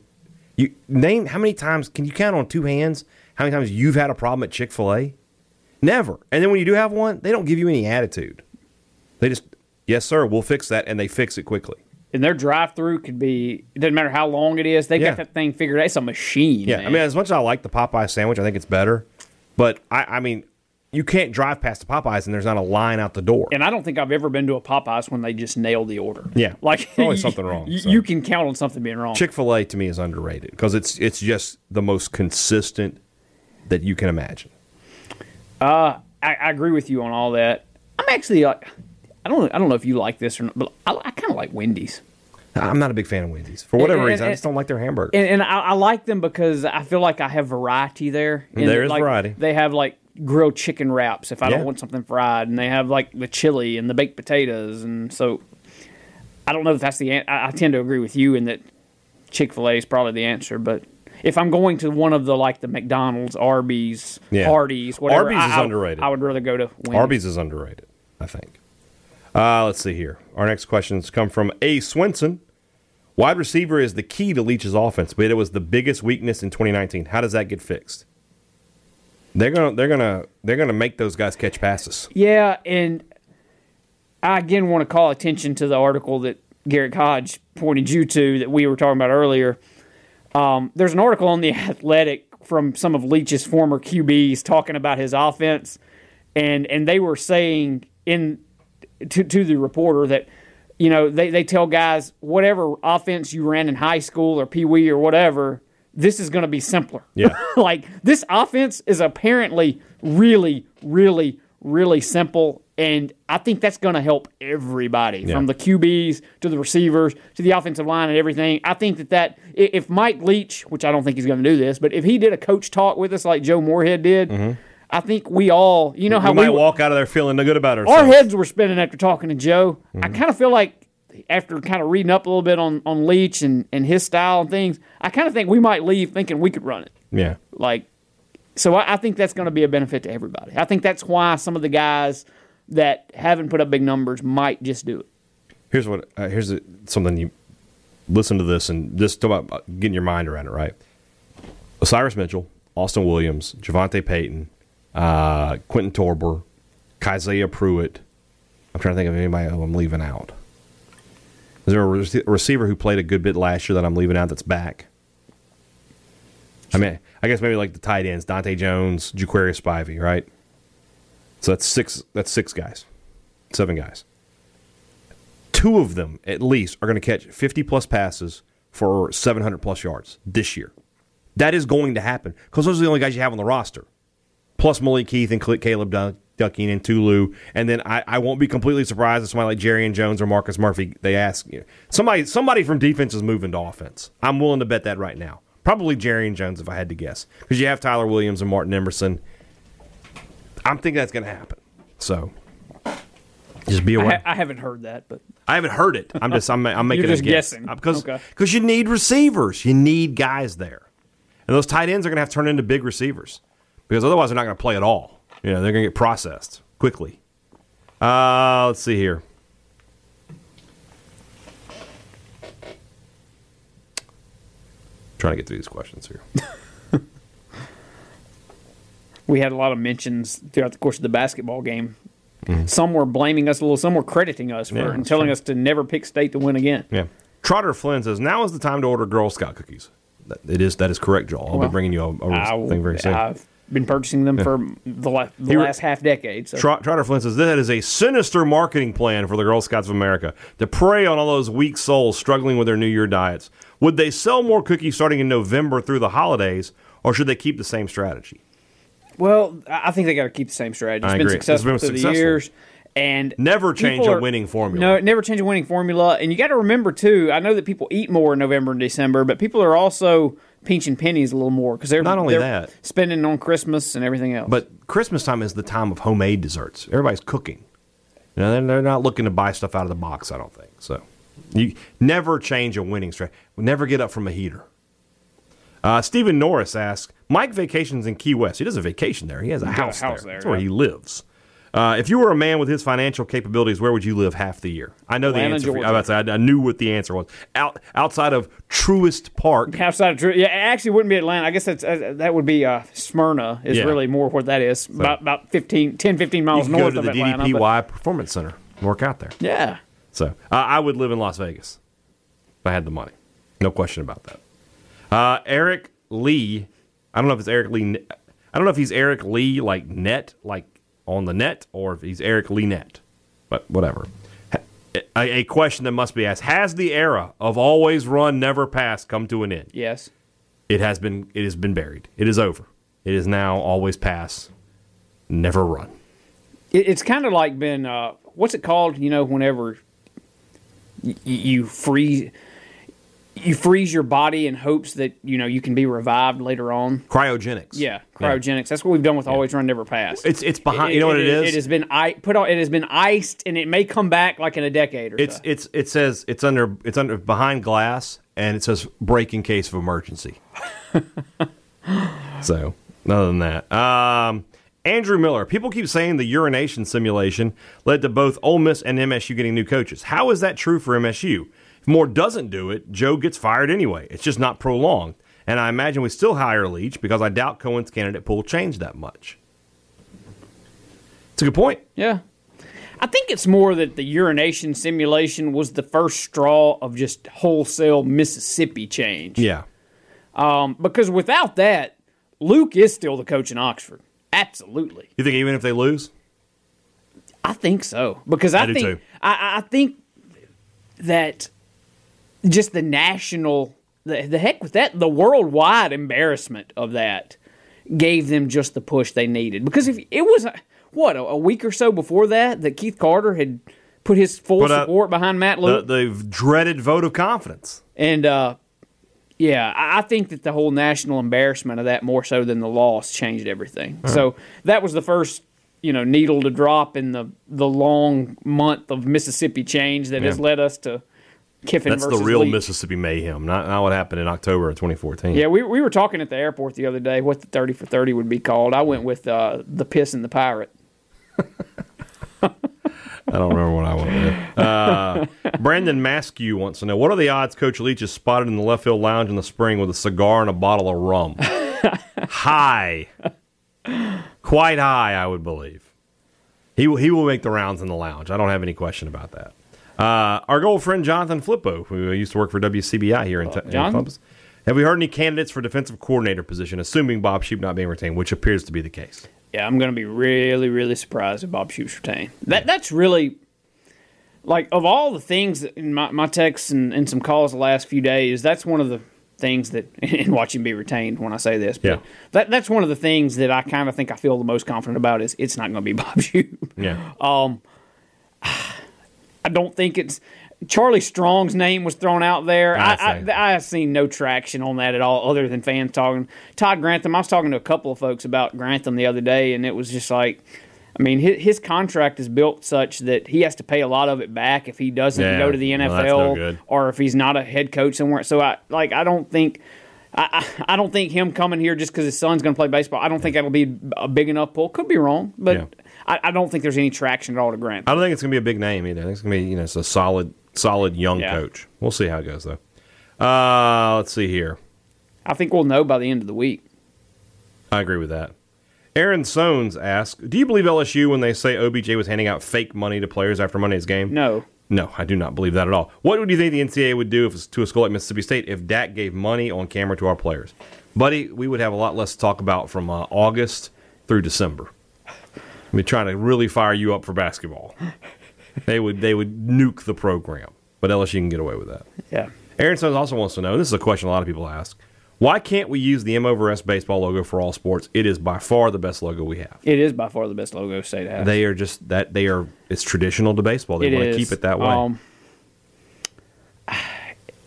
You name how many times can you count on two hands? How many times you've had a problem at Chick Fil A? Never. And then when you do have one, they don't give you any attitude. They just yes sir, we'll fix that, and they fix it quickly. and their drive through could be it doesn't matter how long it is they Yeah. got that thing figured out. It's a machine. Yeah, man. I mean, as much as I like the Popeye sandwich, I think it's better. But I, I mean, you can't drive past the Popeyes and there's not a line out the door. and I don't think I've ever been to a Popeyes when they just nailed the order. Yeah. like There's always something wrong, You, so. you can count on something being wrong. Chick Fil A to me is underrated because it's it's just the most consistent that you can imagine. Uh, I, I agree with you on all that. I'm actually like, I don't I don't know if you like this or not, but I, I kind of like Wendy's. I'm not a big fan of Wendy's for whatever And- reason. I just don't like their hamburgers. and, and I, I like them because I feel like I have variety there. And There is like, variety. They have like grilled chicken wraps if I Yeah. don't want something fried, and they have like the chili and the baked potatoes, and so I don't know if that's the. I, I tend to agree with you in that Chick Fil A is probably the answer, but. If I'm going to one of the like the McDonald's, Arby's, Yeah. Hardee's, whatever, Arby's I- is I- underrated. I would rather go to Wendy's. Arby's is underrated, I think. Uh, let's see here. Our next questions come from A. Swenson. Wide receiver is the key to Leach's offense, but it was the biggest weakness in 2019. How does that get fixed? They're gonna they're gonna they're gonna make those guys catch passes. Yeah, and I again want to call attention to the article that Garrett Hodge pointed you to that we were talking about earlier. Um, there's an article on the Athletic from some of Leach's former QBs talking about his offense, and and they were saying in to to the reporter that you know they they tell guys whatever offense you ran in high school or pee wee or whatever. This is going to be simpler. Yeah. like this offense is apparently really, really, really simple, And I think that's going to help everybody Yeah. from the QBs to the receivers to the offensive line and everything. I think that that if Mike Leach, which I don't think he's going to do this, but if he did a coach talk with us like Joe Moorhead did, I think we all, you know how we we might walk out of there feeling good about ourselves. our heads were spinning after talking to Joe. I Mm-hmm. kind of feel like after kind of reading up a little bit on, on Leach and, and his style and things, I kind of think we might leave thinking we could run it. Yeah. Like, so I, I think that's going to be a benefit to everybody. I think that's why some of the guys that haven't put up big numbers might just do it. Here's what. Uh, here's a, something you listen to this and just talk about getting your mind around it. Right. Osirus Mitchell, Austin Williams, JaVonta Payton, uh, Quentin Torber, Kaiser Pruitt. I'm trying to think of anybody who I'm leaving out. Is there a rec- receiver who played a good bit last year that I'm leaving out that's back? I mean, I guess maybe like the tight ends, Dante Jones, Jaquarius Spivey, right? So that's six. That's six guys, seven guys. Two of them at least are going to catch 50 plus passes for 700 plus yards this year. That is going to happen because those are the only guys you have on the roster. Plus Malik Heath and Caleb Duck, Ducking and Tulu, and then I, I won't be completely surprised if somebody like Jarrian Jones or Marcus Murphy they ask you somebody somebody from defense is moving to offense. I'm willing to bet that right now. Probably Jarrian Jones if I had to guess because you have Tyler Williams and Martin Emerson. I'm thinking that's going to happen. So just be I, aware. ha- I haven't heard that, but I haven't heard it. I'm just I'm, I'm making You're just a guess guessing. Uh, because Okay. because you need receivers, you need guys there, and those tight ends are going to have to turn into big receivers because otherwise they're not going to play at all. You know they're going to get processed quickly. Uh, let's see here. Trying to get through these questions here. we had a lot of mentions throughout the course of the basketball game. Mm-hmm. Some were blaming us a little, some were crediting us for Yeah, and telling true. us to never pick state to win again. Yeah. Trotter Flynn says now is the time to order Girl Scout cookies. That, it is that is correct, Joel. I'll Well, be bringing you a, a I, thing very soon. I've been purchasing them for the, la- the He last half decade. So. Trot- Trotter Flynn says that is a sinister marketing plan for the Girl Scouts of America to prey on all those weak souls struggling with their New Year diets. Would they sell more cookies starting in November through the holidays, or should they keep the same strategy? Well, I think they got to keep the same strategy. It's I been agree. It's successful been through successful. the years, and Never change a winning formula. No, never change a winning formula. And you got to remember too. I know that people eat more in November and December, but people are also pinching pennies a little more because they're Not only they're that. spending on Christmas and everything else. But Christmas time is the time of homemade desserts. Everybody's cooking. You know, they're, they're not looking to buy stuff out of the box. I don't think so. You never change a winning strategy. Never get up from a heater. Uh, Stephen Norris asks, Mike vacations in Key West. He doesn't vacation there. He has a, got a house, house there. there, That's where he lives. Uh, if you were a man with his financial capabilities, where would you live half the year? I know Atlanta, the answer. For, Georgia. I, was about to say, I, I knew what the answer was. Out outside of Truist Park, outside of Drew, yeah, it actually wouldn't be Atlanta. I guess that's uh, that would be uh, Smyrna is Yeah. really more what that is. About about 15, 10, 15 you miles could go to of the Atlanta. but- DDPY Performance Center work out there. yeah, So uh, I would live in Las Vegas if I had the money. No question about that. Uh, Eric Lee. I don't know if it's Eric Lee. I don't know if he's Eric Lee like net, like on the net, or if he's Eric Lee net. But whatever. A, a question that must be asked: Has the era of always run, never pass come to an end? yes. It has been. It has been buried. It is over. It is now always pass, never run. It, it's kind of like been uh, what's it called? You know, whenever you freeze, you freeze your body in hopes that you know you can be revived later on. Cryogenics. Yeah, cryogenics. That's what we've done with Always Run Never Pass. It's it's behind. you know what it is? It has been I put on. It has been iced, and it may come back like in a decade or It's so. it's it says it's under it's under behind glass and it says break in case of emergency. so other than that, um, Andrew Miller. People keep saying the urination simulation led to both Ole Miss and MSU getting new coaches. How is that true for MSU? If Moore doesn't do it, Joe gets fired anyway. It's just not prolonged. And I imagine we still hire Leach because I doubt Cohen's candidate pool changed that much. It's a good point. Yeah. I think it's more that the urination simulation was the first straw of just wholesale Mississippi change. Yeah. Um, because without that, Luke is still the coach in Oxford. Absolutely. You think even if they lose? I think so. Because I, I think. I, I think that just the national the, the heck with that, the worldwide embarrassment of that gave them just the push they needed. Because if it was what a, a week or so before that that Keith Carter had put his full up support behind Matt The, Luke, the dreaded vote of confidence. and uh, yeah, I I think that the whole national embarrassment of that more so than the loss changed everything. So that was the first you know needle to drop in the the long month of Mississippi change that has led us to Kiffin That's the real Leach. Mississippi mayhem, not, not what happened in October of 2014. Yeah, we, we were talking at the airport the other day what the 30 for 30 would be called. I went with uh, the piss and the pirate. I don't remember what I went with. Uh, Brandon Maskew wants to know what are the odds Coach Leach is spotted in the left field lounge in the spring with a cigar and a bottle of rum? high, quite high, I would believe. He will, he will make the rounds in the lounge. I don't have any question about that. Uh, our old friend Jonathan Flippo, who used to work for WCBI here in, Te- in Columbus. Have we heard any candidates for defensive coordinator position, assuming Bob Shoop not being retained, which appears to be the case? Yeah, I'm going to be really, really surprised if Bob Shoop's retained. That That's really, like, of all the things that in my, my texts and, and some calls the last few days, that's one of the things that, and watch him be retained when I say this, but Yeah. that, that's one of the things that I kind of think I feel the most confident about is it's not going to be Bob Shoop. Yeah. I don't think it's Charlie Strong's name was thrown out there. I, I, I, I have seen no traction on that at all, other than fans talking. Todd Grantham. I was talking to a couple of folks about Grantham the other day, and it was just like, I mean, his, his contract is built such that he has to pay a lot of it back if he doesn't Yeah, go to the that's no NFL or if he's not a head coach somewhere. So I like I don't think. I, I I don't think him coming here just because his son's going to play baseball. I don't think that'll be a big enough pull. Could be wrong, but Yeah. I, I don't think there's any traction at all to Grant. I don't think it's going to be a big name either. I think it's going to be you know it's a solid solid young Yeah. coach. We'll see how it goes though. Uh, let's see here. I think we'll know by the end of the week. I agree with that. Aaron Sones asks, "Do you believe LSU when they say OBJ was handing out fake money to players after Monday's game?" No. No, I do not believe that at all. What would you think the NCAA would do if it's to a school like Mississippi State if Dak gave money on camera to our players? Buddy, we would have a lot less to talk about from uh, August through December. We're trying to really fire you up for basketball. They would they would nuke the program, but LSU can get away with that. Yeah. Aaron Sons also wants to know, and this is a question a lot of people ask, why can't we use the M over S baseball logo for all sports? It is by far the best logo we have. It is by far the best logo state has. They are just that they are it's traditional to baseball. They It want to keep it that way. Um,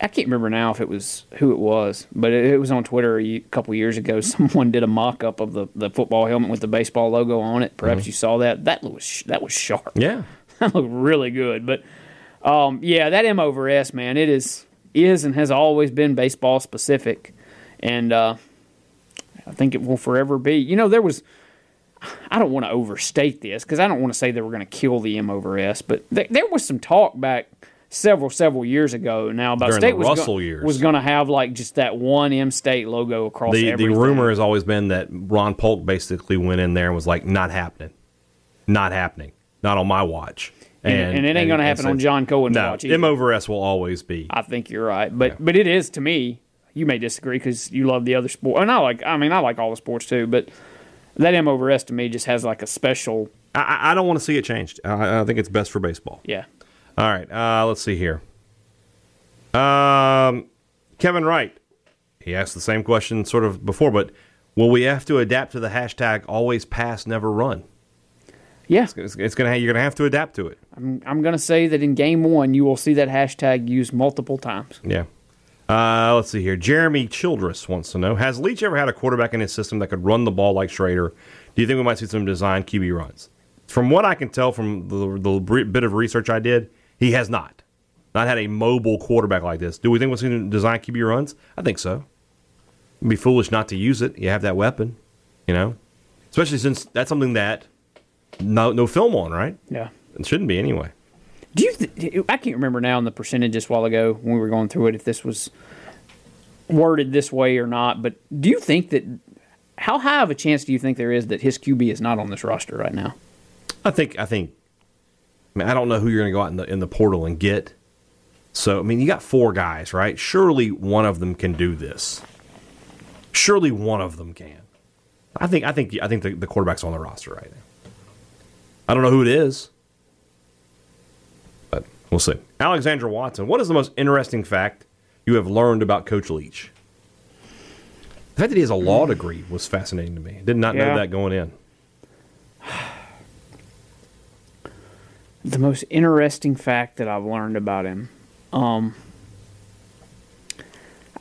I can't remember now if it was who it was, but it, it was on Twitter a couple years ago. Someone did a mock up of the, the football helmet with the baseball logo on it. Perhaps Mm-hmm. you saw that. That was that was sharp. yeah. that looked really good. But um, yeah, that M over S man, it is is and has always been baseball specific, and uh, I think it will forever be. You know, there was. I don't want to overstate this because I don't want to say they were going to kill the M over S, but th- there was some talk back several several years ago now about During state the was Russell go- years. was going to have like just that one M state logo across The the rumor has always been that Ron Polk basically went in there and was like, not happening. Not happening. Not on my watch. And- and it ain't gonna happen on John Cohen's no, watch either. M over S will always be. I think you're right, but but it is to me. You may disagree because you love the other sport, and I like. I mean, I like all the sports too, but that M over S to me just has like a special. I, I- I don't want to see it changed. I, I think it's best for baseball. Yeah, All right, uh, let's see here. Um, Kevin Wright, he asked the same question sort of before, but will we have to adapt to the hashtag always pass, never run? yeah. It's, it's gonna you're gonna have to adapt to it. I'm I'm gonna say that in game one you will see that hashtag used multiple times. Yeah. Uh, let's see here. Jeremy Childress wants to know: Has Leach ever had a quarterback in his system that could run the ball like Shrader? Do you think we might see some design QB runs? From what I can tell from the, the bit of research I did, he has not. Not had a mobile quarterback like this. Do we think we're going to design QB runs? I think so. It'd be foolish not to use it. You have that weapon, you know, especially since that's something that no no film on, right? Yeah. It shouldn't be anyway. Do you? Th- I can't remember now in the percentages a while ago when we were going through it if this was worded this way or not. But do you think that? How high of a chance do you think there is that his QB is not on this roster right now? I think I think. I mean, I don't know who you're going to go out in the in the portal and get. So I mean, you got four guys, right? Surely one of them can do this. Surely one of them can. I think I think I think the, the quarterback's on the roster right now. I don't know who it is, but we'll see. Alexandra Watson, what is the most interesting fact you have learned about Coach Leach? The fact that he has a law degree was fascinating to me. Did not Yeah. know that going in. The most interesting fact that I've learned about him. Um,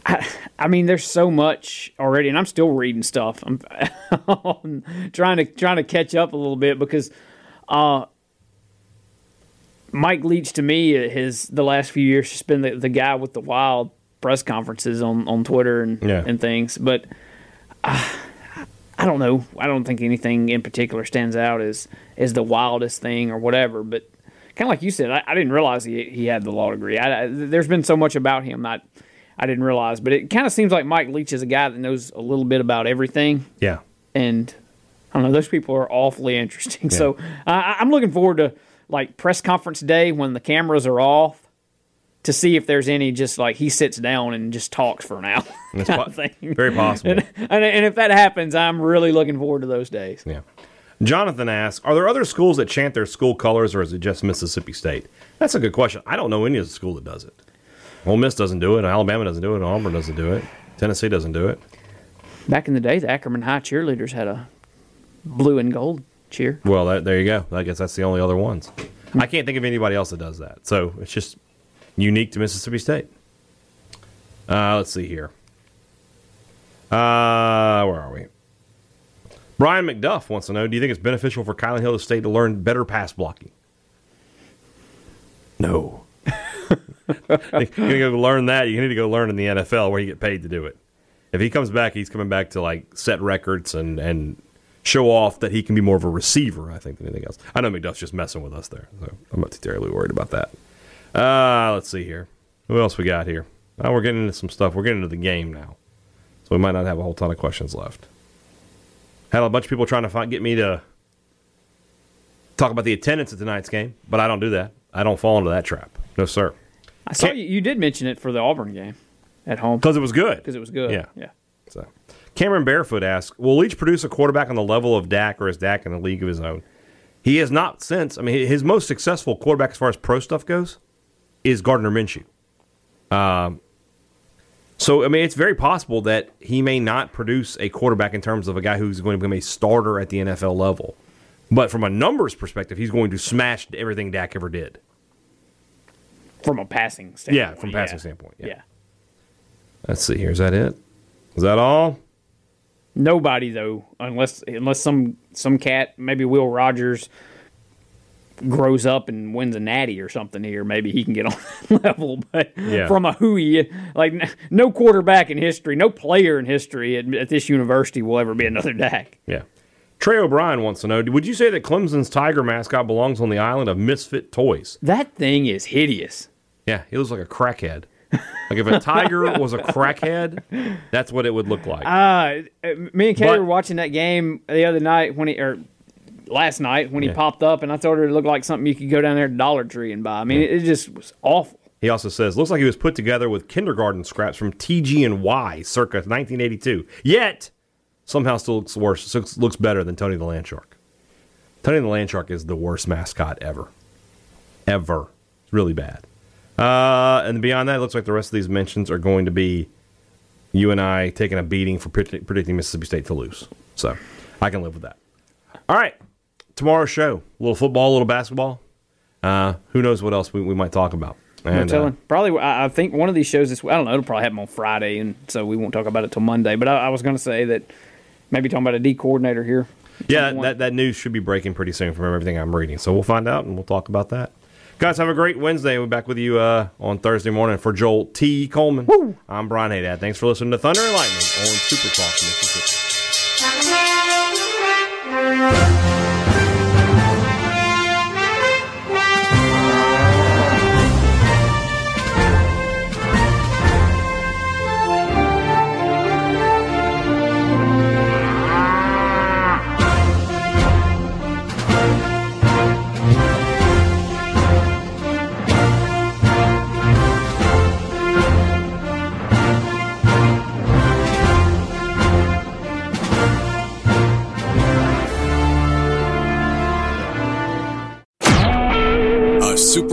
I, I mean, there's so much already, and I'm still reading stuff. I'm trying to trying to catch up a little bit because uh, Mike Leach to me his the last few years has been the, the guy with the wild press conferences on, on Twitter and Yeah. and things, but. Uh, I don't know. I don't think anything in particular stands out as as the wildest thing or whatever. But kind of like you said, I, I didn't realize he he had the law degree. I, I, there's been so much about him I I didn't realize. But it kind of seems like Mike Leach is a guy that knows a little bit about everything, Yeah. and I don't know. Those people are awfully interesting. So I I'm looking forward to like press conference day when the cameras are off. To see if there's any, just like he sits down and just talks for an hour. Kind po- thing. very possible. And, and, and if that happens, I'm really looking forward to those days. Yeah. Jonathan asks, are there other schools that chant their school colors, or is it just Mississippi State? That's a good question. I don't know any of the school that does it. Ole Miss doesn't do it. Alabama doesn't do it. Auburn doesn't do it. Tennessee doesn't do it. Back in the day, the Ackerman High cheerleaders had a blue and gold cheer. Well, that, there you go. I guess that's the only other ones. I can't think of anybody else that does that. So it's just unique to Mississippi State. Uh, let's see here. Uh, where are we? Brian McDuff wants to know: Do you think it's beneficial for Kylan Hill State to learn better pass blocking? No. You're gonna go learn that. You need to go learn in the NFL where you get paid to do it. If he comes back, he's coming back to like set records and and show off that he can be more of a receiver. I think than anything else. I know McDuff's just messing with us there, so I'm not too terribly worried about that. Uh, let's see here. Who else we got here? Oh, we're getting into some stuff. We're getting into the game now, so we might not have a whole ton of questions left. Had a bunch of people trying to find, get me to talk about the attendance at tonight's game, but I don't do that. I don't fall into that trap. No, sir. I saw Can't- you, you did mention it for the Auburn game at home Because it was good. because it was good. Yeah. yeah. So, Cameron Barefoot asks, "Will Leach produce a quarterback on the level of Dak, or is Dak in a league of his own?" He has not since. I mean, his most successful quarterback as far as pro stuff goes is Gardner Minshew. Um, so I mean, it's very possible that he may not produce a quarterback in terms of a guy who's going to become a starter at the NFL level, but from a numbers perspective, he's going to smash everything Dak ever did. From a passing standpoint. Yeah, from a passing standpoint. Yeah. yeah. Let's see here. Is that it? Is that all? Nobody though, unless unless some some cat, maybe Will Rogers, grows up and wins a natty or something here, maybe he can get on that level. But Yeah. from a hooey, like no quarterback in history, no player in history at, at this university will ever be another Dak. Yeah. Trey O'Brien wants to know Would you say that Clemson's tiger mascot belongs on the island of misfit toys? That thing is hideous. Yeah, he looks like a crackhead. Like if a tiger was a crackhead, that's what it would look like. Uh, me and Kaylee But- were watching that game the other night when he or last night when Yeah. he popped up, and I told her it looked like something you could go down there to Dollar Tree and buy. I mean, it, it just was awful. he also says, looks like he was put together with kindergarten scraps from TG and Y circa 1982. Yet, somehow still looks worse, looks, looks better than Tony the Land Shark. Tony the Land Shark is the worst mascot ever. Ever. It's really bad. Uh, and beyond that, it looks like the rest of these mentions are going to be you and I taking a beating for predict- predicting Mississippi State to lose. So I can live with that. All right. Tomorrow's show. A little football, a little basketball. Uh, who knows what else we, we might talk about. No And, uh, telling. Probably, I I think one of these shows this. I don't know. It'll probably happen on Friday, and so we won't talk about it till Monday. But I, I was going to say that maybe talking about a D coordinator here. yeah, Some that, that news should be breaking pretty soon from everything I'm reading. So we'll find out and we'll talk about that. Guys, have a great Wednesday. We'll be back with you uh, on Thursday morning for Joel T. Coleman. I'm Brian Haydad. Thanks for listening to Thunder and Lightning on Super Talk Mississippi.